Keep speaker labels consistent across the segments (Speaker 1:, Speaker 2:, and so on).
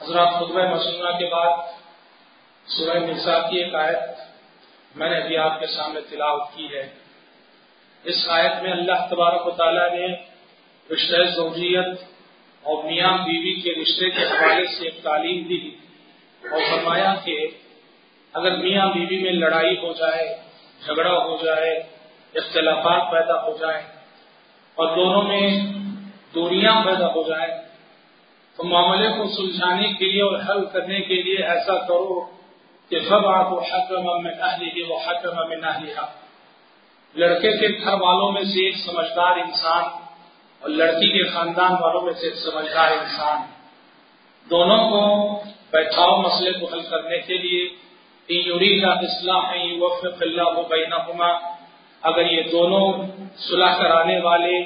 Speaker 1: हजरात खुतबा मसूना के बाद सूरह निसा की एक आयत मैंने अभी आपके सामने तिलावत की है इस आयत में अल्लाह तबारक ताला ने रिश्ते जोजियत और मियाँ बीवी के रिश्ते के हवाले से एक तालीम दी और फरमाया कि अगर मियाँ बीवी में लड़ाई हो जाए, झगड़ा हो जाए, इख्तलाफात पैदा हो जाए, और दोनों में दूरियाँ पैदा हो जाए तो मामले को सुलझाने के लिए और हल करने के लिए ऐसा करो कि सब आप हकम में अहली व हकम में नहलिहा लड़के के घर वालों में से एक समझदार इंसान और लड़की के खानदान वालों में से एक समझदार इंसान। दोनों को बैठाओ मसले को हल करने के लिए बैनहुमा अगर ये दोनों सुलह कराने वाले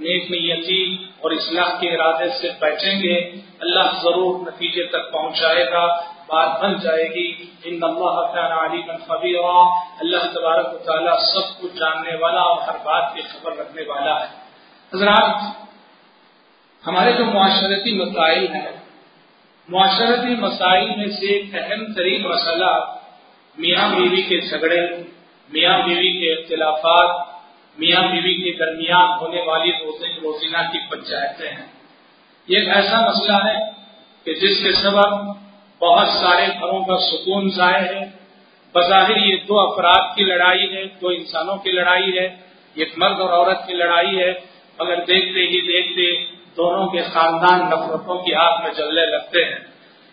Speaker 1: नेक नियति और इस्लाह के इरादे से बैठेंगे, अल्लाह ज़रूर नतीजे तक पहुंचाएगा, बात बन जाएगी। इन अल्लाह खबीरा। अल्लाह तबारक ताला सब कुछ जानने वाला और हर बात की खबर रखने वाला है। हजरात, हमारे जो मुआशरती मसाइल हैं, मुआशरती मसाइल में से एक अहम तरीन मसला मियाँ बीवी के झगड़े, मियाँ बीवी के इख्तलाफात, मियाँ बीवी के दरमियान होने वाली रोज़े रोजीना की पंचायतें हैं। ये एक ऐसा मसला है कि जिसके सबब बहुत सारे घरों का सुकून जाए है। बजाहिर ये दो अफराद की लड़ाई है, दो इंसानों की लड़ाई है, एक मर्द और औरत की लड़ाई है। मगर देखते ही देखते दोनों के खानदान नफरतों की आग में जलने लगते हैं।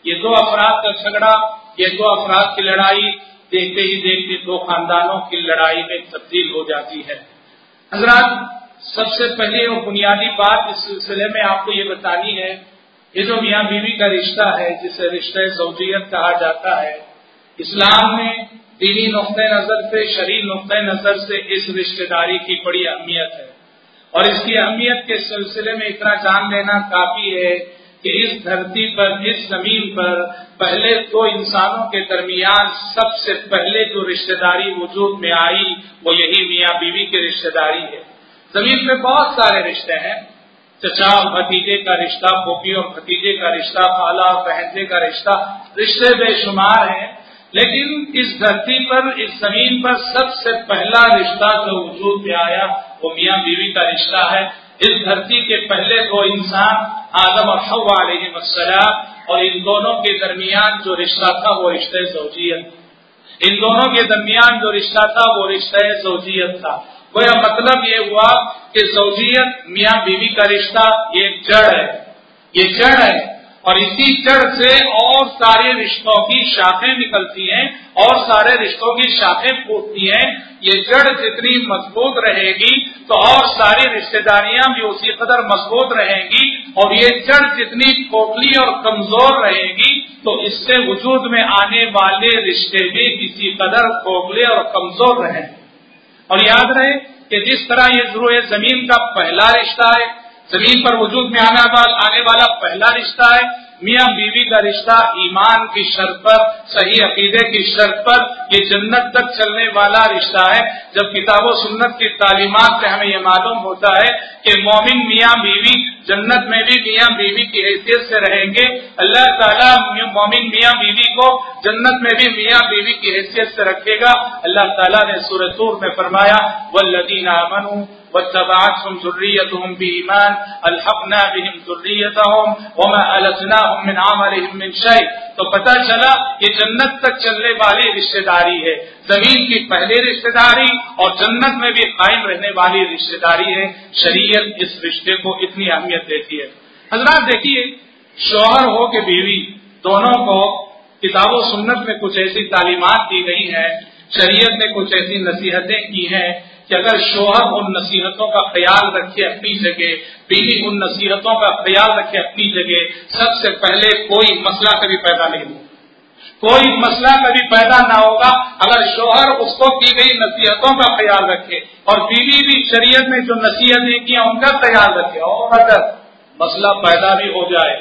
Speaker 1: ये दो अफराद का झगड़ा, ये दो अफराद की लड़ाई देखते ही देखते दो खानदानों की लड़ाई में तब्दील हो जाती है। हजरात, सबसे पहले और बुनियादी बात इस सिलसिले में आपको ये बतानी है, ये जो मियाँ बीवी का रिश्ता है, जिसे रिश्ते सऊदियत कहा जाता है, इस्लाम में दीनी नुक़ नज़र से शरी नुक़ नज़र से इस रिश्तेदारी की बड़ी अहमियत है। और इसकी अहमियत के सिलसिले में इतना जान लेना काफ़ी है कि इस धरती पर, इस ज़मीन पर पहले दो इंसानों के दरमियान सबसे पहले जो रिश्तेदारी वजूद में आई, वो यही मियाँ बीवी की रिश्तेदारी है। ज़मीन में बहुत सारे रिश्ते हैं। चचा भतीजे का रिश्ता पोपी और भतीजे का रिश्ता, खाला और बहनजे का रिश्ता, रिश्ते बेशुमार हैं। लेकिन इस धरती पर, इस ज़मीन पर सबसे पहला रिश्ता जो वजूद में आया, वो मियाँ बीवी का रिश्ता है। इस धरती के पहले दो इंसान, आदम और हवा और इन दोनों के दरमियान जो रिश्ता था, वो रिश्ते जोजियत। इन दोनों के दरमियान जो रिश्ता था, वो रिश्ते जोजियत था। गोया मतलब ये हुआ कि जोजियत मियाँ बीवी का रिश्ता, ये जड़ है। ये जड़ है। और इसी जड़ से और सारे रिश्तों की शाखें निकलती हैं, और सारे रिश्तों की शाखें फूटती हैं। ये जड़ जितनी मज़बूत रहेगी तो और सारी रिश्तेदारियाँ भी उसी कदर मज़बूत रहेंगी, और ये जड़ जितनी खोखली और कमज़ोर रहेगी तो इससे वजूद में आने वाले रिश्ते भी किसी कदर खोखले और कमज़ोर रहेंगे। और याद रहे कि जिस तरह ये ज़रूर ज़मीन का पहला रिश्ता है ज़मीन पर वजूद में आने वाला आने वाला पहला रिश्ता है। मियाँ बीवी का रिश्ता ईमान की शर्त पर, सही अकीदे की शर्त पर ये जन्नत तक चलने वाला रिश्ता है। जब किताबों सुन्नत की तालीमत से हमें यह मालूम होता है कि मोमिन मियाँ बीवी जन्नत में भी मियाँ बीवी की हैसियत से रहेंगे। अल्लाह ताला मोमिन मियाँ बीवी को जन्नत में भी मियाँ बीवी की हैसियत से रखेगा। अल्लाह ताला ने सूरतूर में फरमाया, वल्लदीन आमनू वत्तबाअतहुम ज़ुर्रिय्यतुहुम बीईमान अलहकना बिहिम ज़ुर्रियतहुम वमा अलसनाहुम मिन अमलिहिम मिन शै तो पता चला ये जन्नत तक चलने वाली रिश्तेदारी है ज़मीन की पहली रिश्तेदारी और जन्नत में भी कायम रहने वाली रिश्तेदारी है शरीयत इस रिश्ते को इतनी अहमियत देती है हजरात देखिए शोहर हो के बीवी दोनों को किताबों सुन्नत में कुछ ऐसी तालीमत दी गई है शरीयत ने कुछ ऐसी नसीहतें की हैं कि अगर शोहर उन नसीहतों का ख्याल रखे अपनी जगह, बीवी उन नसीहतों का ख्याल रखे अपनी जगह, सबसे पहले कोई मसला कभी पैदा नहीं होगा। कोई मसला कभी पैदा ना होगा अगर शोहर उसको की गई नसीहतों का ख्याल रखे और बीवी भी शरीयत में जो नसीहतें की उनका ख्याल रखे। और अगर मसला पैदा भी हो जाए,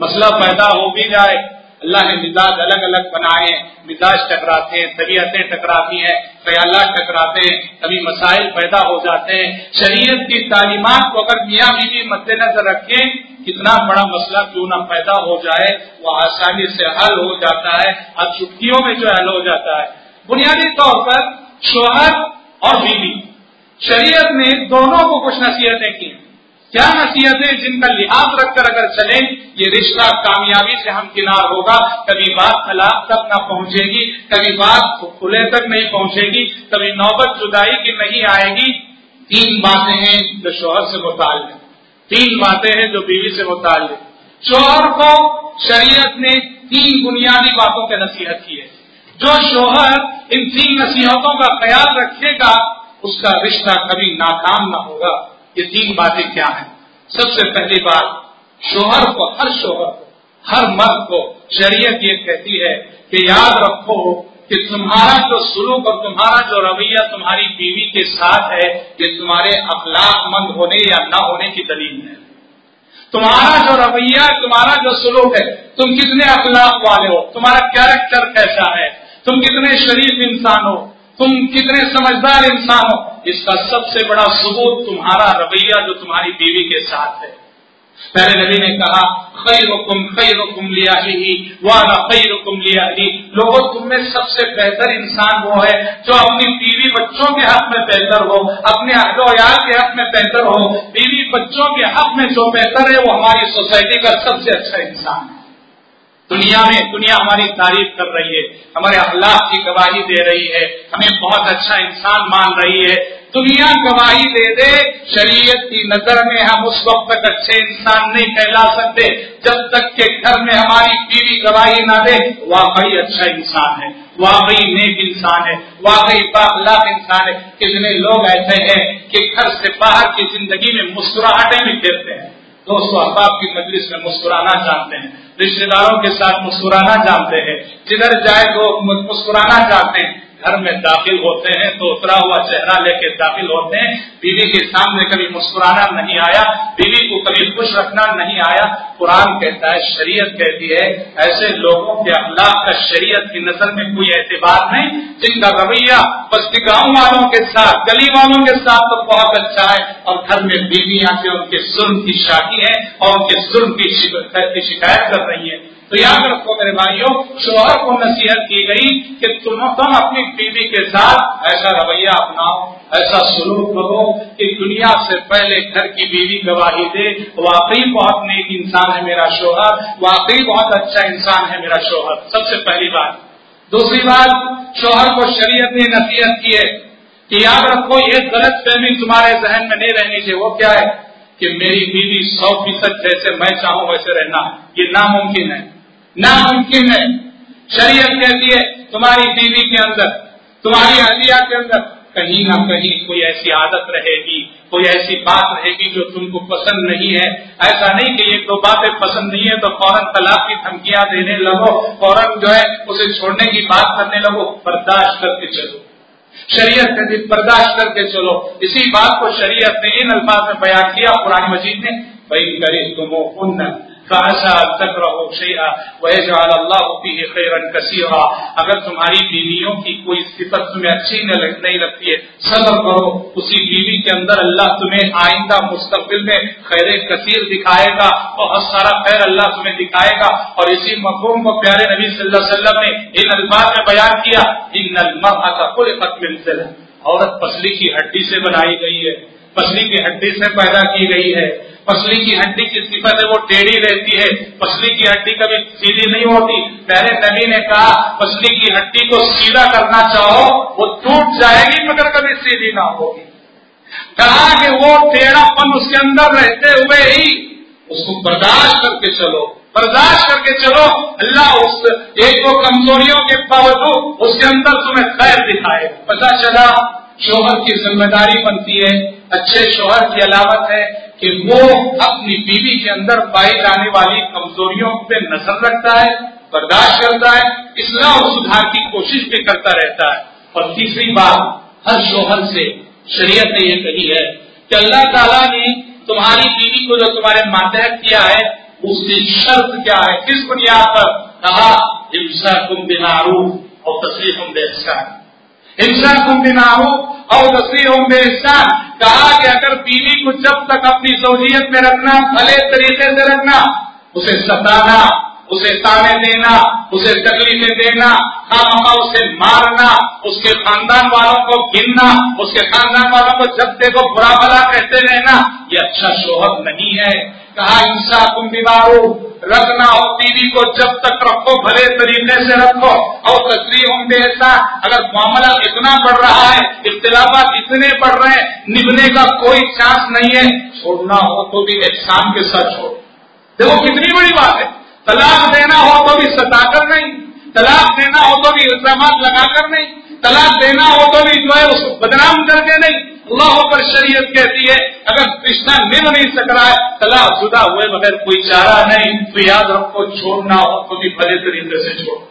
Speaker 1: मसला पैदा हो भी जाए अल्लाह ने मिजाज अलग अलग बनाए मिजाज टकराते हैं, तबीयतें टकराती हैं ख्याल टकराते हैं, कभी मसाइल पैदा हो जाते हैं। शरीयत की तालीमत को अगर मियाँ बीवी मद्देनजर रखें, कितना बड़ा मसला क्यों ना पैदा हो जाए, वो आसानी से हल हो जाता है अब छुट्टियों में जो हल हो जाता है। बुनियादी तौर पर शोहर और बीवी। शरीयत ने दोनों को कुछ नसीहतें की। क्या नसीहतें जिनका लिहाज रखकर अगर चले, ये रिश्ता कामयाबी से हम किनार होगा। कभी बात तलाक तक न पहुंचेगी, कभी बात खुले तक नहीं पहुंचेगी, कभी नौबत जुदाई की नहीं आएगी। तीन बातें हैं जो शोहर से मुताल तीन बातें हैं जो बीवी से मुताल शोहर को शरीयत ने तीन बुनियादी बातों की नसीहत की है। जो शोहर इन तीन नसीहतों का ख्याल रखेगा, उसका रिश्ता कभी नाकाम न होगा। ये तीन बातें क्या हैं? सबसे पहली बात, शोहर को, हर शोहर को, हर मर्द को शरीयत ये कहती है कि याद रखो कि तुम्हारा जो सुलूक और तुम्हारा जो रवैया तुम्हारी बीवी के साथ है, ये तुम्हारे अखलाक मंद होने या न होने की दलील है। तुम्हारा जो रवैया, तुम्हारा जो सुलूक है, तुम कितने अखलाक वाले हो? तुम्हारा कैरेक्टर कैसा है? तुम कितने शरीफ इंसान हो? तुम कितने समझदार इंसान हो? इसका सबसे बड़ा सबूत तुम्हारा रवैया जो तुम्हारी बीवी के साथ है। पहले नबी ने कहा खई रुकुम खई रुकुम लिया ही वाला खई रुकुम लिया ही लोगों तुम्हें सबसे बेहतर इंसान वो है जो अपनी बीवी बच्चों के हक में बेहतर हो, अपने अहलोयाल के हक में बेहतर हो। बीवी बच्चों के हक में जो बेहतर है, वो हमारी सोसाइटी का सबसे अच्छा इंसान है। दुनिया में, दुनिया हमारी तारीफ़ कर रही है, हमारे अखलाक की गवाही दे रही है, हमें बहुत अच्छा इंसान मान रही है। दुनिया गवाही दे दे, शरीयत की नज़र में हम उस वक्त तक अच्छे इंसान नहीं कहला सकते, जब तक के घर में हमारी बीवी गवाही ना दे, वाकई अच्छा इंसान है, वाकई नेक इंसान है, वाकई बाखलाक इंसान है। कितने लोग ऐसे हैं कि घर से बाहर की ज़िंदगी में मुस्कुराहटें भी फिरते हैं। दोस्तों अहबाब की मजलिस में मुस्कुराना जानते हैं, रिश्तेदारों के साथ मुस्कुराना जानते हैं, जिधर जाए तो मुस्कुराना चाहते हैं।
Speaker 2: घर में दाखिल होते हैं तो उतरा हुआ चेहरा लेके दाखिल होते हैं। बीवी के सामने कभी मुस्कुराना नहीं आया, बीवी को कभी खुश रखना नहीं आया। कुरान कहता है, शरीयत कहती है, ऐसे लोगों के अखलाक का शरीयत की नज़र में कोई एतबार नहीं। जिनका रवैया बस गाँव वालों के साथ, गली वालों के साथ तो बहुत अच्छा है। और घर में बीवियाँ के उनके जुर्म की शादी है, और उनके जुर्म की शिकायत कर रही है। तो याद रखो मेरे भाइयों शोहर को नसीहत की गई कि तुम तुम अपनी बीवी के साथ ऐसा रवैया अपनाओ, ऐसा सुलूक करो कि दुनिया से पहले घर की बीवी गवाही दे। वाकई बहुत नेक इंसान है मेरा शोहर, वाकई बहुत अच्छा इंसान है मेरा शोहर, सबसे पहली बात। दूसरी बात, शोहर को शरीयत ने नसीहत की है कि याद रखो, ये गलत फहमी तुम्हारे जहन में नहीं रहनी चाहिए। वो क्या है कि मेरी बीवी सौ फ़ीसद जैसे मैं चाहूँ वैसे रहना, ये नामुमकिन है। नामुमकिन है। शरीयत कहती है, तुम्हारी बीवी के अंदर, तुम्हारी अलिया के अंदर कहीं ना कहीं कोई ऐसी आदत रहेगी, कोई ऐसी बात रहेगी जो तुमको पसंद नहीं है। ऐसा नहीं कि एक दो बातें पसंद नहीं है तो फ़ौरन तलाक की धमकियाँ देने लगो, फ़ौरन जो है उसे छोड़ने की बात करने लगो, बर्दाश्त करके चलो। शरीयत ने बर्दाश्त करके चलो। इसी बात को शरीयत ने इन अल्फाज में बयान किया पुरानी मजीद ने भाई करे तुम उन्न कसीरा अगर तुम्हारी बीवियों की कोई सिफत तुम्हें अच्छी नहीं लगती है सब्र करो उसी बीवी के अंदर अल्लाह तुम्हें आइंदा मुस्तबिल में खैर कसीर दिखाएगा बहुत सारा खैर अल्लाह तुम्हें दिखाएगा और इसी मफहूम को प्यारे नबी वसल्लम ने इन अल्फाज में बयान किया इन कुल औरत पसली की हड्डी से बनाई गई है पसली की हड्डी से पैदा की गई है पसली की हड्डी की सिफत है वो टेढ़ी रहती है। पसली की हड्डी कभी सीधी नहीं होती। पहले नबी ने कहा पसली की हड्डी को सीधा करना चाहो, वो टूट जाएगी मगर कभी सीधी ना होगी। कहा कि वो टेढ़ापन उसके अंदर रहते हुए ही उसको बर्दाश्त करके चलो। बर्दाश्त करके चलो। अल्लाह उस एक दो कमजोरियों के बावजूद उसके अंदर तुम्हें खैर दिखाए। पता चला, शोहर की ज़िम्मेदारी बनती है। अच्छे शोहर की अलावत है। कि वो अपनी बीवी के अंदर पाई जाने वाली कमजोरियों पे नज़र रखता है, बर्दाश्त करता है इसलाह और सुधार की कोशिश भी करता रहता है। और तीसरी बात, हर शोहर से शरीयत ने यह कही है कि अल्लाह ताला ने तुम्हारी बीवी को जो तुम्हारे मातहत किया है, उसकी शर्त क्या है? किस बुनियाद पर? कहा हिंसा तुम बिनारू और तस्वीर तुम हिंसा तुम बिनारू और तस्वीर बेहसान कहा कि अगर बीवी को जब तक अपनी सहूलियत में रखना, भले तरीके से रखना, उसे सताना, उसे ताने देना, उसे तकलीफें देना, खामखा उसे मारना, उसके खानदान वालों को गिनना, उसके खानदान वालों को जब देखो बुरा भला कहते रहना, ये अच्छा शोहर नहीं है। कहा इंसा तुम बीमारू रखना हो बीवी को जब तक रखो, भले तरीके से रखो। और तस्वीर हम ऐसा, अगर मामला इतना बढ़ रहा है इख्तलाफात इतने बढ़ रहे हैं, निभने का कोई चांस नहीं है, छोड़ना हो तो भी एहसान के साथ छोड़ देखो कितनी बड़ी बात है। तलाक देना हो तो भी सताकर नहीं, तलाक देना हो तो भी इल्ज़ाम लगाकर नहीं। तलाक देना हो तो भी जो है उसको बदनाम करके नहीं। अल्लाह पर शरीयत कहती है, अगर रिश्ता मिल नहीं सक रहा है, तलाक जुदा हुए मगर कोई चारा नहीं तो याद रखो, छोड़ना हो तो भी भले तरीके से छोड़ो।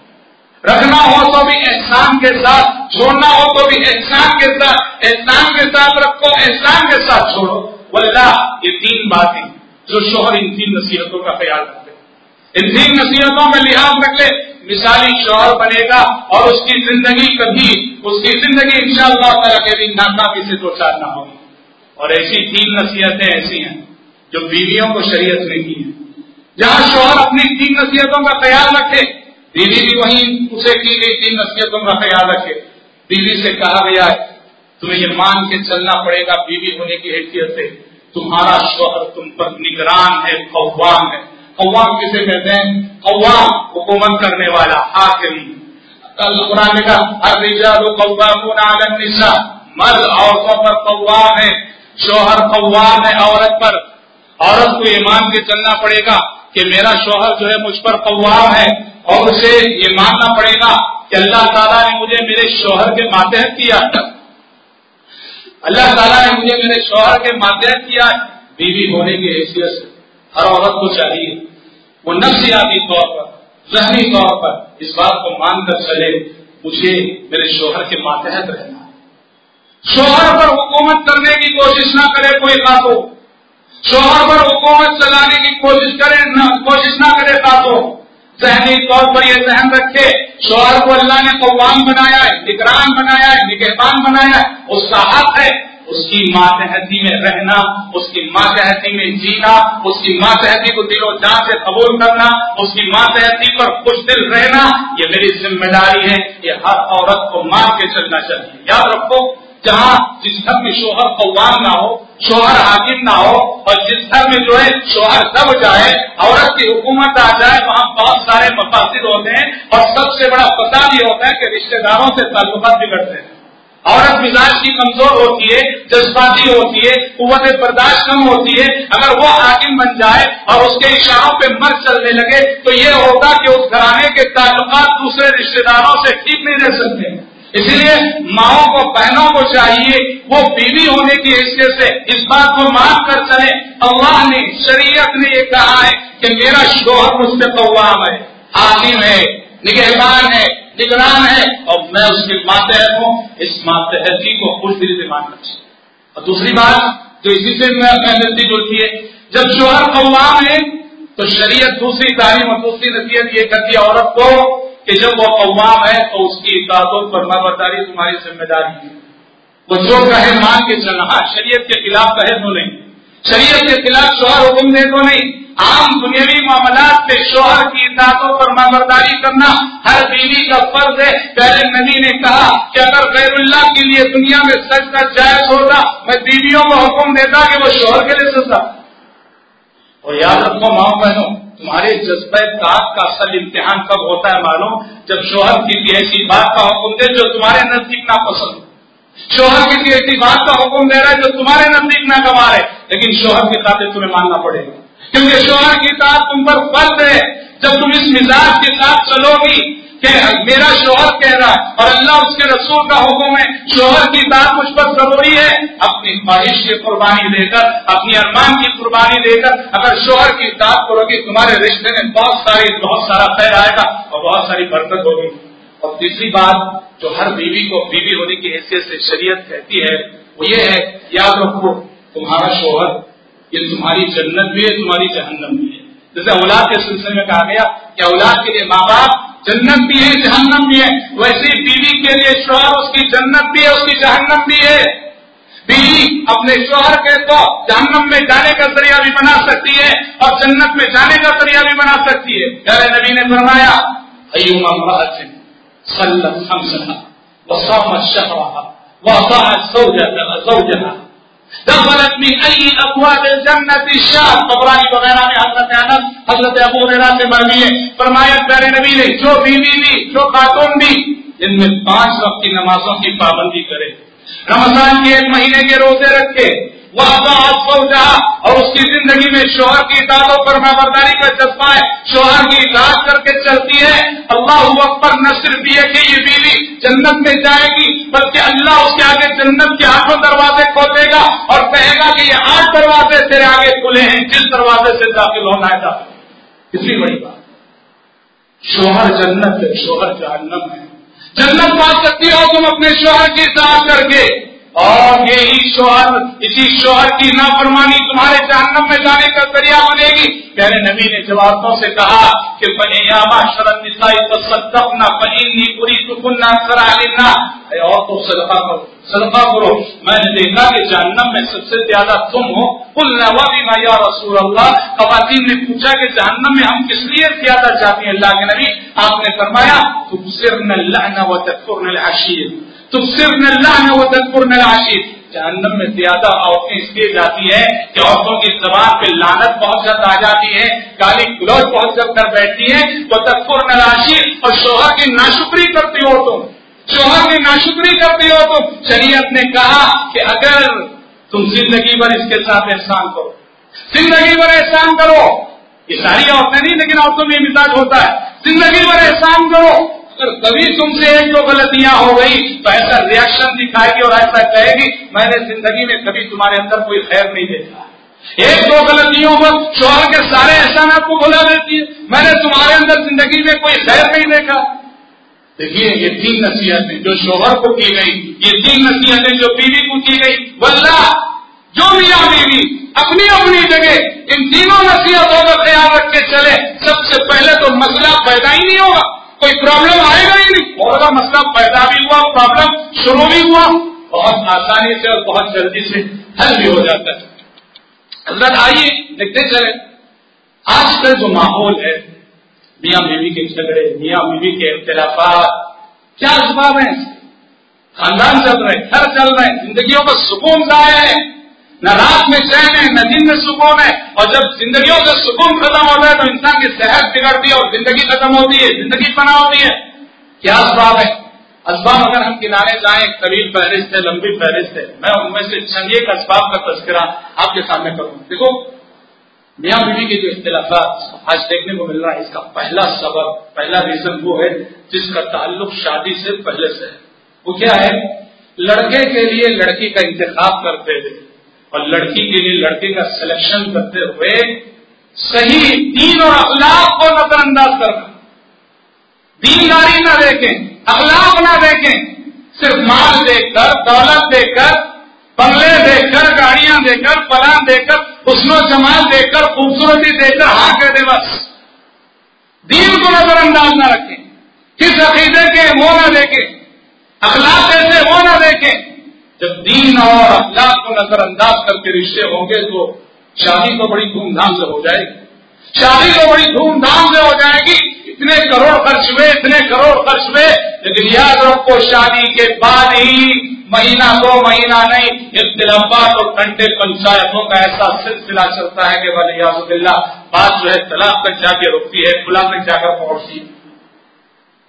Speaker 2: रखना हो तो भी एहसान के साथ, छोड़ना हो तो भी एहसान के साथ, एहसान के साथ रखो, एहसान के साथ छोड़ो। वल्ला, ये तीन बातें, जो शोहर इन तीन नसीहतों का ख्याल रखते इन तीन नसीहतों में लिहाज रख ले मिसाली शोहर बनेगा और उसकी ज़िंदगी कभी, उसकी ज़िंदगी इंशाअल्लाह ताला के दिन नाकामी से दो चार ना होगी और ऐसी तीन नसीहतें ऐसी हैं जो बीवियों को शरीयत ने की है। जहाँ शोहर अपनी तीन नसीहतों का ख्याल रखे, बीवी भी वही उसे की गई तीन नसीहतों का ख्याल रखे। बीवी से कहा गया है, तुम्हें ये मान के चलना पड़ेगा, बीवी होने की हैसियत से। तुम्हारा शोहर तुम पर निगरान है खौवान है। कौवाम किसे कहते हैं? कौवाम हुकूमत करने वाला, हाकिम। कुरान ने कहा, अर्रिजालु कौवामुन अलन निसा मर्द औरतों पर कौवाम है, शोहर कौवाम है औरत पर। औरत को ये मान के चलना पड़ेगा कि मेरा शोहर जो है मुझ पर कौवाम है, और उसे ये मानना पड़ेगा कि अल्लाह ताला ने मुझे मेरे शोहर के मातहत किया। अल्लाह ताला ने मुझे मेरे शोहर के मातहत किया। बीवी होने की हैसियत से हर औरत को चाहिए। वो नफ्सियाती तौर पर जहनी तौर पर इस बात को मानकर चले मुझे मेरे शोहर के मातहत रहना है। शोहर पर हुकूमत करने की कोशिश ना करे कोई खातो शोहर पर हुकूमत चलाने की कोशिश करे न, कोशिश ना करे खातो जहनी तौर पर यह जहन रखे शोहर को अल्लाह ने कौवाम बनाया है निगरान बनाया है निगहबान बनाया है उसका हक है। उसकी मातहती में रहना, उसकी मातहती में जीना, उसकी मातहती को दिलो जान से कबूल करना, उसकी मातहती पर खुश दिल रहना, ये मेरी ज़िम्मेदारी है ये हर औरत को मान के चलना चाहिए। याद रखो, जहाँ जिस घर में शोहर कौवान ना हो, शोहर हाकिम ना हो, और जिस घर में जो है शोहर दब जाए, औरत की हुकूमत आ जाए, वहाँ बहुत सारे मफासिद होते हैं, और सबसे बड़ा पता भी होता है कि रिश्तेदारों से ताल्लुकात बिगड़ते हैं। औरत मिजाज की कमज़ोर होती है, जज्बाती होती है कुत बर्दाश्त कम होती है, अगर वो हाकिम बन जाए और उसके इशारों पे मर चलने लगे तो ये होगा कि उस घराने के ताल्लुकात दूसरे रिश्तेदारों से ठीक नहीं रह सकते। इसलिए माओ को, बहनों को चाहिए, वो बीवी होने की हैसियत से इस बात को मान कर चले। अल्लाह ने, शरीयत ने ये कहा है कि मेरा शोहर मुझसे कौवाम है। हाकिम है निगहबान है निगरान है और मैं उसके मातहत हूँ इस मातहती को दिल से मानना चाहिए। और दूसरी बात, जो इसी से मिलती जुलती है, जब शोहर कौवाम है तो शरीयत दूसरी तारीम और दूसरी नसीहत ये करती है औरत को, कि जब वो कौवाम है तो उसकी इतादों पर मबरदारी तुम्हारी ज़िम्मेदारी है। वो जो कहे मान के चलना। हाँ शरीयत के खिलाफ कहे तो नहीं। शरीयत के खिलाफ शोहर हुक्म दे तो नहीं। आम दुनियावी मामला में शोहर की इतादों पर मबरदारी करना हर बीवी का फ़र्ज़ है। पहले नबी ने कहा कि अगर गैरुल्लाह के लिए दुनिया में सजदा जायज़ होता, मैं बीवियों को हुक्म देता कि वो शोहर के लिए सजदा। और याद रखो माओ बहनों, तुम्हारे जज्बे तात का असल इम्तिहान कब होता है मालूम? जब शोहर किसी ऐसी बात का हुक्म दे जो तुम्हारे नज़दीक ना पसंद शोहर किसी ऐसी बात का हुक्म दे रहा है जो तुम्हारे नज़दीक ना कमा रहे लेकिन शोहर की खातिर तुम्हें मानना पड़ेगा। क्योंकि शोहर की तात तुम पर फ़र्ज़ है। जब तुम इस मिजाज के साथ चलोगी कि मेरा शोहर कह रहा है और अल्लाह उसके रसूल का हुक्म है शोहर की बात मुझ पर ज़रूरी है। अपनी ख्वाहिश की कुर्बानी देकर, अपनी अरमान की कुर्बानी देकर, अगर शोहर की बात करोगी तुम्हारे रिश्ते में बहुत सारी, बहुत सारा खैर आएगा और बहुत सारी बरकत होगी। और तीसरी बात जो हर बीवी को, बीवी होने की हैसियत से, शरीयत कहती है, वो ये है, याद रखो, तुम्हारा शोहर, ये तुम्हारी जन्नत भी है, तुम्हारी जहन्नम भी है। जैसे औलाद के सिलसिले में कहा गया कि औलाद के लिए माँ बाप जन्नत भी है, जहन्नम भी है। वैसे बीवी के लिए शोहर, उसकी जन्नत भी है, उसकी जहन्नम भी है। बीवी अपने शोहर के तो जहन्नम में जाने का ज़रिया भी बना सकती है और जन्नत में जाने का ज़रिया भी बना सकती है। नबी ने फरमाया अयुमा सल्लत हमसहा वसामत शहवा वसाहत सौजहा दखलत मिन अई अबवाब जन्नत शाह बबरानी वगैरह में हज़रत अनस हज़रत अबू हुरैरा से मरवी है फरमाया प्यारे नबी ने जो बीवी भी जो खातून भी इनमें पाँच वक्त की नमाजों की पाबंदी करे रमज़ान के एक महीने के रोज़े रखे और उसकी ज़िंदगी में शोहर की इतादों पर माबरदारी का जज्बा है। शोहर की इलाज करके चलती है। अल्लाह अकबर न सिर्फ़ ये कि ये बीवी जन्नत में जाएगी, बल्कि अल्लाह उसके आगे जन्नत के आठों दरवाजे खोलेगा और कहेगा कि ये आठ दरवाजे तेरे आगे खुले हैं, जिस दरवाजे से दाखिल होना है दाखिल। इतनी बड़ी बात। शोहर जन्नत है, शोहर जहन्नम है। जन्नत पा सकती हो तुम अपने शोहर की इताद करके। और यही शोहर इसी शोहर की नाफरमानी तुम्हारे जहन्नम में जाने का ज़रिया बनेगी। प्यारे नबी ने जवाबों से कहा कि शरण निसाई तसदकना फइन्नी पूरी तुकुन्ना सरालिना और तो सदका करो सदका करो। मैंने देखा कि जहन्नम में सबसे ज़्यादा तुम हो। कुल नवा या रसूल अल्लाह खवातीन ने पूछा कि जहन्नम में हम किस लिए ज़्यादा चाहते हैं? अल्लाह के नबी आपने फरमाया तुम सिर्फ़ न व तकफुर अशीर तो सिर्फ़ ने वो तत्पुर नलाशी जहन्नम में ज़्यादा औरतें इसलिए जाती है कि औरतों की जबान पे लानत बहुत ज़्यादा आ जाती है, गाली गुलौज बहुत जब कर बैठती है तो तत्पुर नलाशी और शोहर की नाशुक्री करती हो तुम। शोहर की नाशुक्री करती हो तुम। शरीयत ने कहा कि अगर तुम ज़िंदगी भर इसके साथ एहसान करो, ज़िंदगी भर एहसान करो। ये सारी औरतें नहीं, लेकिन औरतों में मिजाज होता है। ज़िंदगी भर एहसान करो। अगर कभी तुमसे एक दो गलतियाँ हो गई तो ऐसा रिएक्शन दिखाएगी और ऐसा कहेगी, मैंने ज़िंदगी में कभी तुम्हारे अंदर कोई खैर नहीं देखा। एक दो गलतियों पर शोहर के सारे एहसान आपको भुला देती है। मैंने तुम्हारे अंदर ज़िंदगी में कोई खैर नहीं देखा। देखिए, ये तीन नसीहतें जो शोहर को की गई, ये तीन नसीहतें जो बीवी को की गई वल्ला जो मियाँ बीवी, अपनी अपनी जगह, इन तीनों नसीहतों का ख्याल रख के चले। सबसे पहले तो मसला पैदा ही नहीं होगा। कोई प्रॉब्लम आएगा ही नहीं। बहुत होगा मसला पैदा भी हुआ प्रॉब्लम शुरू भी हुआ, बहुत आसानी से और बहुत जल्दी से हल भी हो जाता है। हज़रत आइए देखते चले। आजकल जो माहौल है, मियाँ बीवी के झगड़े, मियाँ बीवी के इख्तलाफात, क्या जवाब है? खानदान चल रहे घर चल रहे जिंदगियों का सुकून जाए है। न रात में चैन है न दिन में सुकून है और जब जिंदगियों का सुकून खत्म होता है तो इंसान की सेहत बिगड़ती है और ज़िंदगी खत्म होती है, ज़िंदगी बना होती है। क्या असबाब है? असबाब अगर हम किनारे जाए तवील फहरिस्त है, लंबी फहरिस्त है। मैं उनमें से चंद एक असबाब का तस्करा आपके सामने करूँ। देखो, मियाँ बीवी के जो इख्तलाफात आज देखने को मिल रहा है, इसका पहला सबब, पहला रीजन वो है जिसका ताल्लुक शादी से पहले से है। वो क्या है? लड़के के लिए लड़की का इंतखाब करते हुए। और लड़की के लिए लड़के का सिलेक्शन करते हुए सही दीन और अखलाक को नजरअंदाज करना दीनदारी ना देखें, अखलाक ना देखें, सिर्फ़ माल देखकर दौलत देखकर बंगले देखकर गाड़ियाँ देकर, पलान देकर उसनो जमाल देकर, खूबसूरती देकर हाँ कह दे बस। दीन को नजरअंदाज न रखें, किस अकीदे के वो न देखें अखलाक कैसे वो न देखें जब दीन और अखलाक को नजरअंदाज करके रिश्ते होंगे तो शादी तो बड़ी धूमधाम से हो जाएगी। शादी तो बड़ी धूमधाम से हो जाएगी। इतने करोड़ खर्च हुए, इतने करोड़ खर्च हुए, लेकिन याद रखो शादी के बाद ही महीना दो, महीना नहीं इख्तलाफात और घंटे पंचायतों का ऐसा सिलसिला चलता है कि वलियाजुल्ला बात जो है तलाक तक जाके रुकती है, खुला तक जाकर पहुँचती है।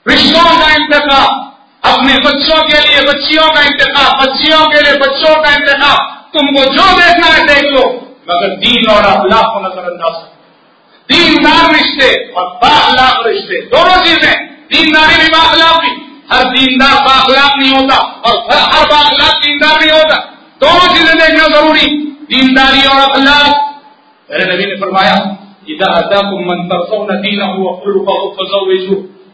Speaker 2: रिश्तों का इंतकाम अपने बच्चों के लिए, बच्चियों का इंतकाम बच्चियों के लिए, बच्चों का इंतकाम तुमको जो देखना है देख लो, मगर दीन और अखलाक को नजरअंदाज दीनदार रिश्ते और बाखलाक रिश्ते, दोनों चीज़ें। दीनदारी भी बाखलाक भी हर दीनदार बाखलाक नहीं होता और हर बाखलाक दीनदार नहीं होता। दोनों चीज़ें देखना ज़रूरी। दीनदारी और अखलाक। मेरे नबी ने फरमाया इदा अदा को मन तरसो न दीन हुआ फजो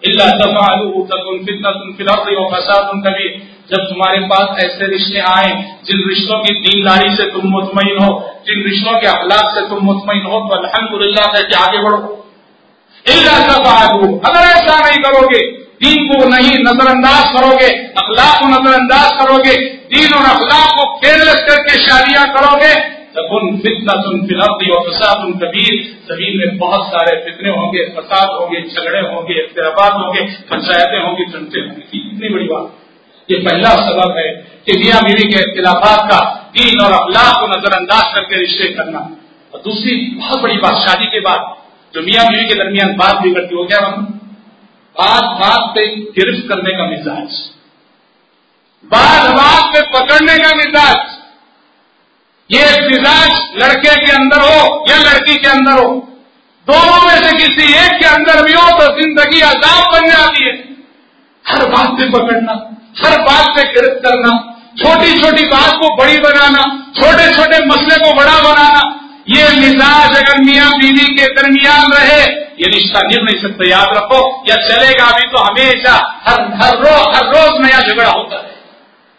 Speaker 2: इल्ला तफालू तकुन फितनतुन फिल अर्दि व फसादुन जब तुम्हारे पास ऐसे रिश्ते आए, जिन रिश्तों की दीनदारी से तुम मुतमिन हो, जिन रिश्तों के अखलाक से तुम मुतमिन हो तो अल्हम्दुलिल्लाह कहते आगे बढ़ो। इल्ला तफालू अगर ऐसा नहीं करोगे, दीन को नहीं नजरअंदाज करोगे, अखलाक को नजरअंदाज करोगे, दीन और अखलाक को केयरलेस करके शादियाँ करोगे तबुन फितना सुन फिलती और फसाद उन कबीर। ज़मीन में बहुत सारे फितने होंगे, फसाद होंगे, झगड़े होंगे इख्तराबाद होंगे, पंचायतें होंगी जनते होंगी। इतनी बड़ी बात ये पहला सबब है कि मियाँ बीवी के इख्तलाफात का दीन और अखलाक को नजरअंदाज करके रिश्ते करना। और दूसरी बहुत बड़ी बात, शादी के बाद। जो मियाँ बीवी के दरमियान बात बिगड़ती हो गया बात बात पे गिरफ्त करने का मिजाज। बात बात पे पकड़ने का मिजाज। ये मिजाज लड़के के अंदर हो या लड़की के अंदर हो, दोनों में से किसी एक के अंदर भी हो तो ज़िंदगी आज़ाद बन जाती है। हर बात से पकड़ना, हर बात से गिरफ्त करना छोटी छोटी बात को बड़ी बनाना छोटे छोटे मसले को बड़ा बनाना, ये मिजाज अगर मियाँ बीवी के दरमियान रहे, ये रिश्ता निभ नहीं सकता, याद रखो, या चलेगा अभी तो हमेशा हर हर रोज हर रोज नया झगड़ा होता है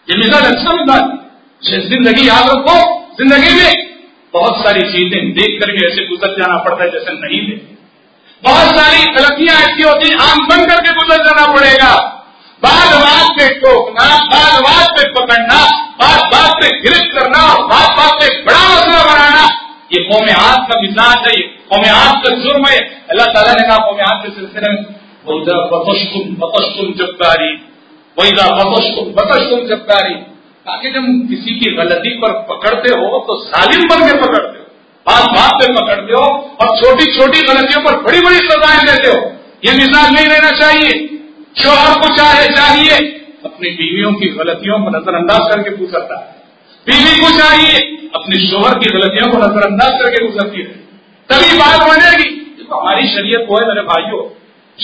Speaker 2: ये मिजाज अच्छा मिजाज ज़िंदगी याद रखो ज़िंदगी में बहुत सारी चीज़ें देख करके ऐसे गुजर जाना पड़ता है जैसे नहीं दे बहुत सारी गलतियाँ ऐसी होती आम बन करके गुजर जाना पड़ेगा। बात बात पे टोकना, बात बात पे पकड़ना, बात बात पे गिरफ्त करना और बात बात पे बड़ा मसला बनाना, ये कौम हाथ का मिजाज है, ये कौम हाथ का जुर्म है। अल्लाह ताला ने कहा, कौम हाथ के सिलसिले में वहीदा बतशकुम बतशकुम जब्बारी वहीदा बतशकुम बतशकुम जब्बारी। ताकि जब किसी की गलती पर पकड़ते हो तो सालिम बन के पकड़ते हो। बात बात पे पकड़ते हो और छोटी छोटी गलतियों पर बड़ी बड़ी सजाएँ देते हो। ये मिजाज नहीं रहना चाहिए। शोहर को चाहे, चाहिए। अपनी बीवियों की गलतियों को नजरअंदाज करके सकता है। बीवी को चाहिए, अपने शोहर की गलतियों को नजरअंदाज करके गुजरती है। तभी बात बनेगी। तो हमारी शरीयत को है, मेरे भाइयों।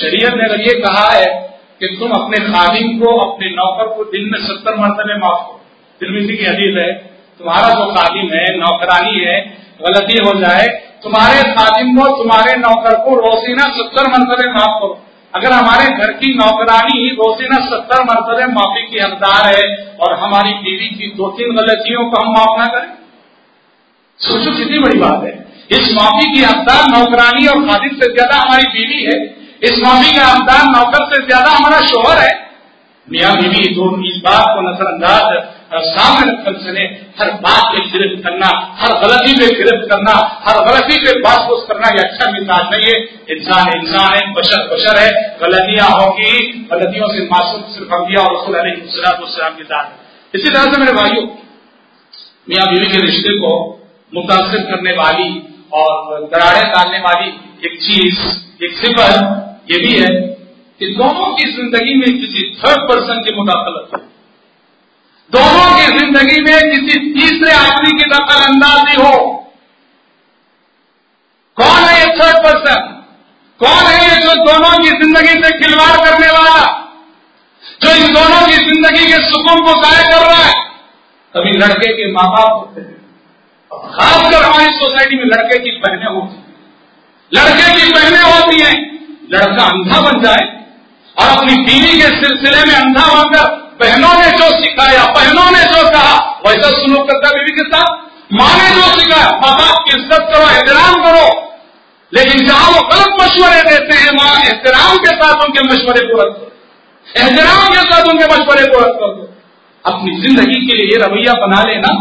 Speaker 2: शरीयत ने अगर ये कहा है कि तुम अपने खादिम को, अपने नौकर को दिन में सत्तर मरतबे माफ़ करो। तिरमिजी की हदीस है। तुम्हारा जो खादिम है, नौकरानी है, गलती हो जाए, तुम्हारे खादिम को, तुम्हारे नौकर को रोसीना सत्तर मरतबे माफ़ करो। अगर हमारे घर की नौकरानी ही रोसीना सत्तर मरतबे माफ़ी की हकदार है और हमारी बीवी की दो तीन गलतियों को हम माफ़ ना करें? सोचो कितनी बड़ी बात है। इस माफ़ी की हकदार नौकरानी और खादिम से ज़्यादा हमारी बीवी है। इस माफ़ी का हकदार नौकर से ज़्यादा हमारा शोहर है। मियाँ बीवी दोनों इस बात को नजरअंदाज सामने रखकर चले हर बात पे गिरफ्त करना, हर गलती पे गिरफ्त करना, हर गलती पे बात पोस करना ये अच्छा मिजाज नहीं है। इंसान इंसान है, बशर बशर है। गलतियाँ होगी, गलतियों से मासूम सिर्फ़ अंबिया और रसूल अलैहिस्सलाम की जात इसी तरह से मेरे भाइयों, मियाँ बीवी के रिश्ते को मुतासर करने वाली और दराड़े डालने वाली एक चीज़, एक सिफर ये भी है कि दोनों की ज़िंदगी में किसी थर्ड पर्सन की मुदाखलत हो दोनों की ज़िंदगी में किसी तीसरे आदमी की दखल अंदाजी हो। कौन है ये थर्ड पर्सन कौन है ये जो दोनों की ज़िंदगी से खिलवाड़ करने वाला? जो इन दोनों की ज़िंदगी के सुकून को जाय कर रहा है? कभी लड़के के माँ बाप होते हैं। खासकर हमारी सोसाइटी में लड़के की बहनें होती हैं। लड़के की बहनें होती हैं। लड़का अंधा बन जाए और अपनी बीवी के सिलसिले में अंधा बनकर बहनों ने जो सिखाया बहनों ने जो कहा, वैसा सुनो करता बीवी के साथ माँ ने जो सिखाया माँ बाप की इज़्ज़त करो, एहतराम करो। लेकिन जहाँ वो गलत मशवरे देते हैं, माँ, एहतराम के साथ उनके मशवरे को रख दो। एहतराम के साथ उनके मशवरे को रख दो। अपनी ज़िंदगी के लिए रवैया बना लेना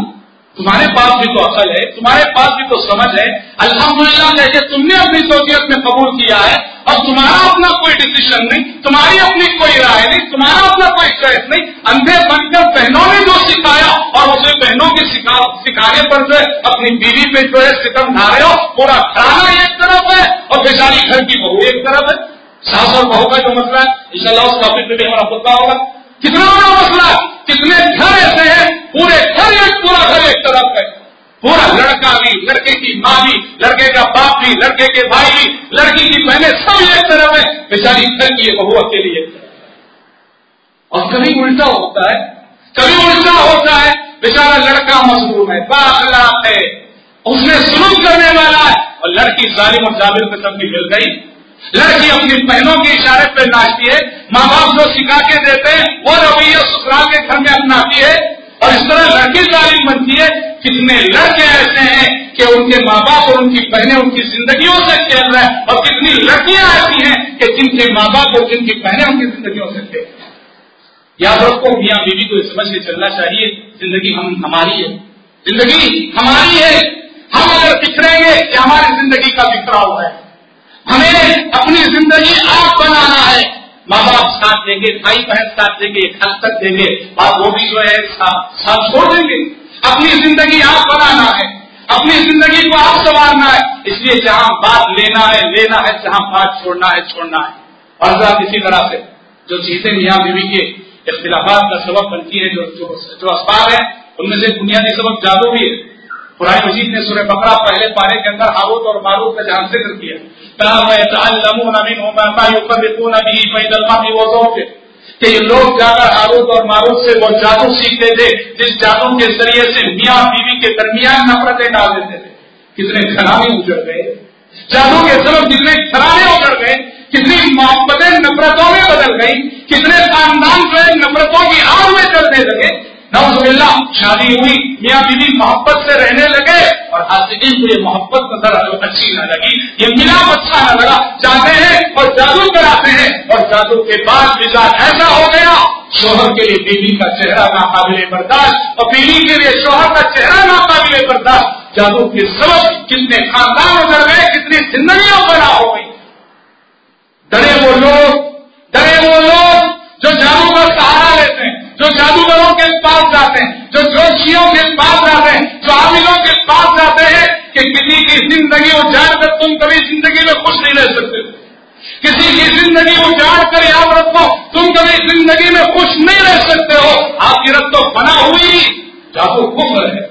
Speaker 2: तुम्हारे पास भी तो अकल है तुम्हारे पास भी तो समझ है। अल्हम्दुलिल्लाह जैसे तुमने अपनी सोचियत में कबूल किया है अब तुम्हारा अपना कोई डिसीज़न नहीं तुम्हारी अपनी कोई राय नहीं तुम्हारा अपना कोई चॉइस नहीं। अंधे बनकर बहनों ने जो सिखाया और उसे बहनों के सिखा, सिखाने पर जो है अपनी बीवी पे जो है सितम रहे हो पूरा घराना एक तरफ़ है और बेचारी घर की बहू एक तरफ़ है। सास और बहू का जो मसला है इंशाल्लाह उस टॉपिक पे भी हमारा खुदा होगा। कितना बड़ा मसला कितने घर ऐसे हैं पूरे घर एक पूरा घर एक तरफ़ है। पूरा लड़का भी, लड़के की माँ भी, लड़के का बाप भी, लड़के के भाई भी, लड़की की बहने सब एक तरफ़ है। बेचारी घर की बहू अकेली एक और कभी उल्टा होता है, कभी उल्टा होता है, बेचारा लड़का मजबूर है बाखलाक है, उसने सुलूक करने वाला है। और लड़की जालिम और जाबिर पे सबकी मिल गई। लड़की अपनी बहनों के इशारे पे नाचती है, माँ बाप जो सिखा के देते हैं, वो रवैया ससुराल के घर में अपनाती है। और इस तरह लड़की तालीम बनती है। कितने लड़के ऐसे हैं कि उनके माँ बाप और उनकी बहनें उनकी जिंदगियों से खेल रहे हैं और कितनी लड़कियाँ ऐसी हैं कि जिनके माँ बाप और जिनकी बहनें उनकी जिंदगियों से खेल रहे याद रखो, मियाँ बीवी को समझ के चलना चाहिए। ज़िंदगी हम, हमारी है। ज़िंदगी हमारी है। हम अगर बिखरेंगे कि हमारी ज़िंदगी का बिखराव है। हमें अपनी ज़िंदगी आप बनाना है। माँ बाप साथ देंगे भाई बहन साथ देंगे तक देंगे और वो भी जो है साथ छोड़ देंगे। अपनी ज़िंदगी आप बनाना है अपनी ज़िंदगी को आप संवारना है। इसलिए जहाँ बात लेना है लेना है जहाँ बात छोड़ना है छोड़ना है। और जरा इसी तरह से जो चीज़ें मियाँ बीवी के इख्तिलाफात का सबब बनती है जो जो, जो असबाब है उनमें से बुनियादी सबब जादू भी है। कुरान मजीद ने सुरह बकरा पहले पारे के अंदर हारूत और मारूत का जहाँ ज़िक्र किया। कि ये लोग जाकर हारूत और मारूत से वो जादू सीखते थे, जिस जादू के ज़रिए से मियाँ बीवी के दरमियान नफरतें डाल देते थे। कितने घराने उजड़ गए। जादू के सबब कितने घराने उजड़ गए। कितनी मोहब्बतें नफरतों में बदल गई। कितने खानदान जो है नफरतों की आग में चलने लगे। नवजुबिल्ला शादी हुई, मियाँ बीवी मोहब्बत से रहने लगे, और हासिदीन को ये मोहब्बत नज़र अच्छी न लगी। ये मिलाप अच्छा न लगा। जाते हैं और जादू कराते हैं, और जादू के बाद मिजाज ऐसा हो गया, शोहर के लिए बीवी का चेहरा नाकाबिले बर्दाश्त, और बीवी के लिए शोहर का चेहरा नाकाबिले बर्दाश्त। जादू के सबब कितने खानदान उतर गए, कितनी जिंदगियाँ बना हो गई। डरे वो लोग, डरे वो लोग जो जादू का सहारा लेते हैं। जो जादूगरों के पास जाते हैं, जो जोशियों के पास जाते हैं, जो आमिलों के पास जाते हैं कि किसी की ज़िंदगी उजाड़ कर तुम कभी ज़िंदगी में खुश नहीं रह सकते। किसी की ज़िंदगी उजाड़ कर याद रखो, तुम कभी ज़िंदगी में खुश नहीं रह सकते हो। आपकी रख तो बना हुई। जादू कुफर है।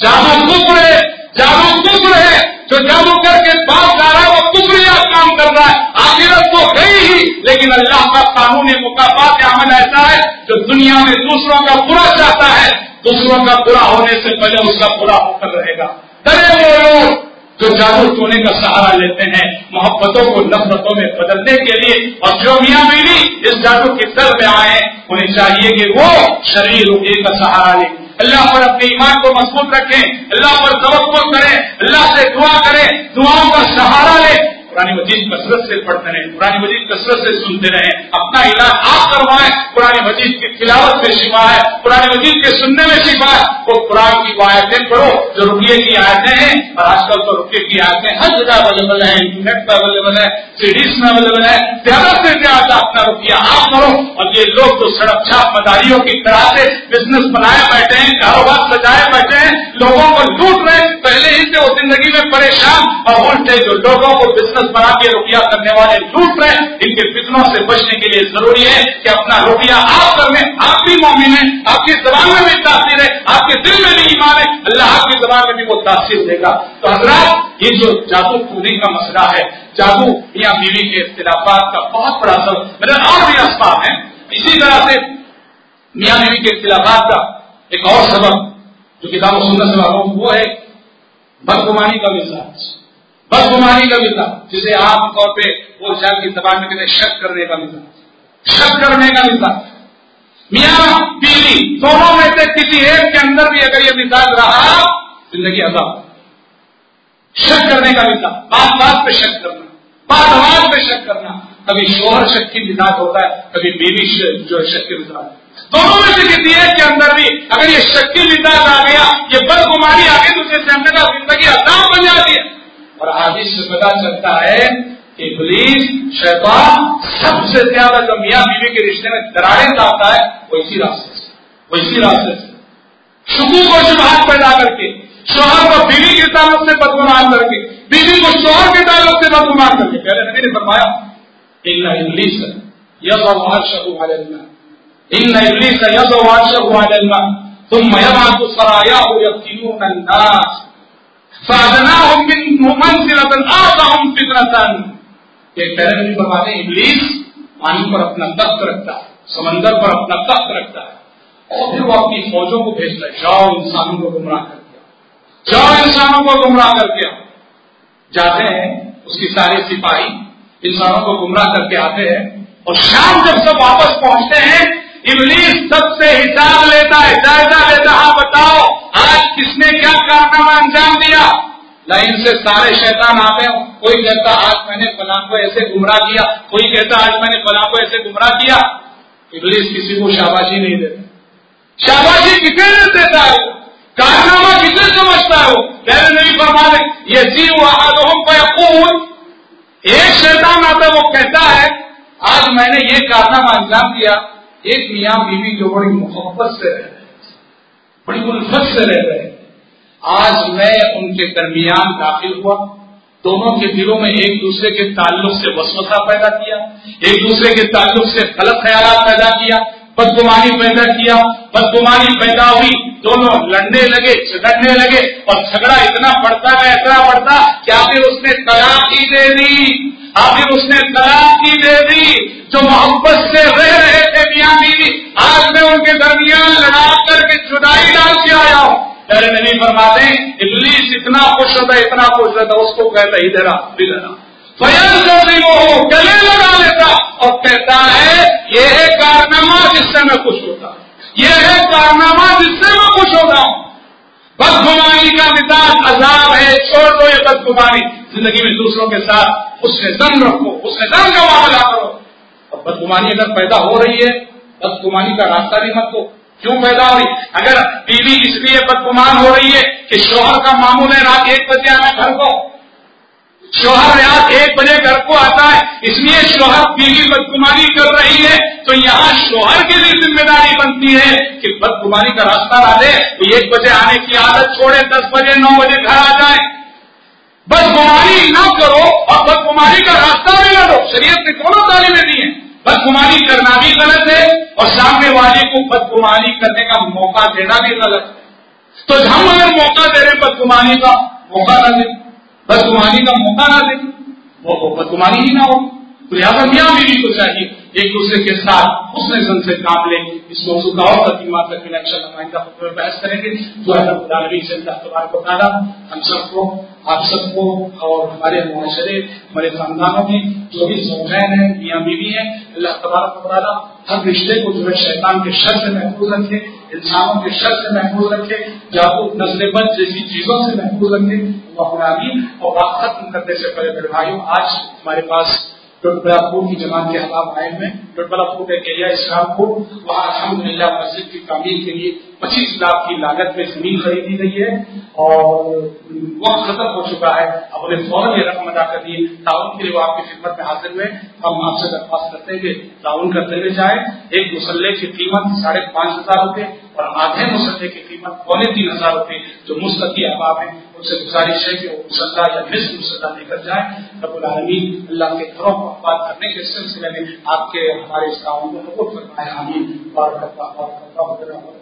Speaker 2: जादू कुफर है। जादू कुफर है। जो जादू करके पास जा रहा है, वो कुफरिया काम कर रहा है। आखिरत तो गई ही, लेकिन अल्लाह का कानून मुकाफात अमल ऐसा है जो दुनिया में दूसरों का बुरा चाहता है? दूसरों का बुरा होने से पहले उसका बुरा होकर रहेगा। डरे वो लोग जो जादू टोने का सहारा लेते हैं, मोहब्बतों को नफरतों में बदलने के लिए, और जो मियाँ बीवी इस जादू की दल में आए, उन्हें चाहिए कि वो शरीर का सहारा ले। अल्लाह पर अपने ईमान को मज़बूत रखें, अल्लाह पर तवक्ल करें, अल्लाह से दुआ करें, दुआओं का सहारा ले। पुरानी मजीद कसरत से पढ़ते रहे, पुरानी मजीद कसरत से सुनते रहे, अपना इलाज आप करवाएँ, पुरानी मजीद की खिलावत में शिफा है पुरानी मजीद के सुनने में शिफा है वो कुरान की आयतें पढ़ो, जो रुपये की आयतें हैं, और आजकल तो रुपये की आयतें हर जगह अवेलेबल है, इंटरनेट पर अवेलेबल है, सीडीज में अवेलेबल है, ज़्यादा से ज़्यादा अपना रुपया आप करो, और ये लोग जो सड़क छाप मदारियों की तरह से बिज़नेस बनाए बैठे हैं, कारोबार सजाए बैठे हैं, लोगों को लूट रहे पहले ही से वो ज़िंदगी में परेशान, और उल्टे जो लोगों को बिज़नेस बिज़नेस बना के रुपया करने वाले लूट रहे इनके फितनों से बचने के लिए ज़रूरी है कि अपना रुपया आप कर लें। आप भी मोमिन है, आपकी जबान में भी तासीर है, आपके दिल में भी ईमान है। अल्लाह आपकी जबान में भी वो तासीर देगा। तो हजरात, ये जो जादू टूने का मसला है, जादू या बीवी के इख्तिलाफात का बहुत बड़ा सब मेरे और भी असबाब है। इसी तरह से मियाँ बीवी के इख्तिलाफात का एक और सबक जो किताब सुंदर से वो है, बदगुमानी का मिजाज। बदगुमानी का मिजाज जिसे आमतौर पर बोलचाल की जबान में कहते शक करने का मिजाज शक करने का मिजाज मियाँ, बीवी, दोनों में से किसी एक के अंदर भी अगर ये मिजाज रहा, ज़िंदगी अजाब शक करने का मिजाज बात बात पे शक करना बात बात पे शक करना। कभी शोहर शक की मिजाज होता है, कभी बीवी जो है शक की मिजाज दोनों में से किसी एक के अंदर भी अगर ये शक्की मिजाज आ गया, ये बदगुमानी आ गई तो उसे ज़िंदगी अजाब बन जाती है। और आदिश से पता चलता है कि पुलिस, शैतान सबसे ज़्यादा जो मियाँ बीवी के रिश्ते में दरारें डालता है, वो इसी रास्ते से। वो इसी रास्ते से। शुकू को शुभात पैदा करके शोहर को बीवी के ताल्लुक से बदगुमान करके, बीवी को शोहर के ताल्लुक से बदगुमान करके, पहले नबी ने फरमाया इन इंग्लिश यह शहू इन इंग्लिश यह शहू तुम मयमा को सराया हो यकीन साधना मंजिलतन आसाहम फितरतन ये नहीं फरमाते इबलीस पानी पर अपना तख्त रखता है, समंदर पर अपना तख्त रखता है, और फिर वो अपनी फौजों को भेजता है। जाओ इंसानों को गुमराह कर दिया। जाओ इंसानों को गुमराह कर दिया। जाते हैं, उसकी सारे सिपाही इंसानों को गुमराह करके आते हैं, और शाम जब सब वापस पहुँचते हैं, इबलीस सबसे हिसाब लेता है, जायजा लेता हाँ बताओ। आज किसने क्या कारनामा अंजाम दिया? लाइन से सारे शैतान आते हैं। कोई कहता, आज मैंने फला को ऐसे गुमराह किया। कोई कहता, आज मैंने फला को ऐसे गुमराह किया। इबलीस किसी को शाबाशी नहीं देता। शाबाशी किसे देता है? कारनामा किसे समझता है वो? पहले नहीं फरमा ये जीव आदम एक शैतान आता वो कहता है, आज मैंने ये कारनामा अंजाम दिया। एक मियाँ बीवी जो बड़ी मोहब्बत से रहे बड़ी उल्फत से रह रहे आज मैं उनके दरमियान दाखिल हुआ। दोनों के दिलों में एक दूसरे के ताल्लुक से वसवसा पैदा किया, एक दूसरे के ताल्लुक से गलत ख्याल पैदा किया। बदगुमानी पैदा किया, बदगुमानी पैदा हुई, दोनों लड़ने लगे, झगड़ने लगे और झगड़ा इतना बढ़ता गया, इतना बढ़ता कि आखिर उसने तलाक ही दे दी। आखिर उसने तलाक ही दे दी। जो मोहब्बत से रह रहे थे मियाँ बीवी, आज मैं उनके दरमियान लड़ा करके जुदाई डाल के आया हूँ। तेरे नहीं फरमाते, इबलीस इतना खुश होता, इतना खुश रहता, उसको कहता, इधर इधर फयन वो गले लगा लेता और कहता है मैं खुश होता। ये है कारनामा जिससे मैं खुश होता हूँ। बदगुमानी का मिजाज अजाब है, छोड़ दो ये बदगुमानी। ज़िंदगी में दूसरों के साथ उससे जंग रखो, उससे जंग का मामला करो। और बदगुमानी अगर पैदा हो रही है, बदगुमानी का रास्ता भी मत दो क्यों पैदा हो रही? अगर बीवी इसलिए बदगुमान हो रही है कि शोहर का मामूल है, रात एक बजे आना घर को। शोहर रात एक बजे घर को आता है। इसलिए शोहर बीवी बदकुमारी कर रही है। तो यहाँ शोहर की भी ज़िम्मेदारी बनती है कि बदकुमारी का रास्ता डाले तो एक बजे आने की आदत छोड़े, दस बजे, नौ बजे घर आ जाए। बदकुमारी ना करो और बदकुमारी का रास्ता भी दो। शरीयत ने दोनों तालीमें दी है। बदकुमारी करना भी गलत है और सामने वाले को बदकुमारी करने का मौका देना भी गलत है। तो हम अगर मौका दे रहे बदकुमारी का, मौका ना दें। बदगुमानी का मौका ना दे। वो बदगुमानी ही ना हो। तो लिहाजा मियाँ बीवी को चाहिए? एक दूसरे के साथ उसने जन से काम ले। इस मौजूद का और तकलीमा तक आइंदा में बहस करेंगे। जो है से तबार को ताला हम सबको, आप सबको और हमारे माशरे हमारे खानदानों में जो भी सौजैन है, मियाँ बीवी है, अल्लाह तबारक हर रिश्ते को जो है शैतान के शर से महफूज रखे इंसानों के शर से महफूज रखे जादू नजरे बंद जैसी चीज़ों से महफूज रखे वह और बात खत्म करने से पहले मेरे भाइयों, आज हमारे पास टुटबलापुर की जमात के हलाब आए में टुटबलापुर एक एरिया इस्लामपुर वहाँ अलहमदिल्ला मस्जिद की तमीर के लिए पच्चीस लाख की लागत में ज़मीन खरीदी गई है और वक्त खत्म हो चुका है। अब उन्हें फ़ौरन ये रकम अदा कर दिए ताउन के लिए वो आपकी खिदमत में हाजिर हुए हम आपसे दरख्वास्त करते हैं कि ताउन करते हुए जाए। एक मुसल्ले की कीमत साढ़े पाँच हज़ार रूपए और आधे मुसल्ले की कीमत पौने तीन हज़ार रूपए जो मुस्तकी अहबाब है। उनसे गुजारिश है कि वो मुसल्ला या मिस मुसल्ला लेकर जाए रबुलमी अल्लाह के घरों को आबाद करने के सिलसिले में आपके हमारे इस काम को कबूल फरमाए आमीन और करता और करता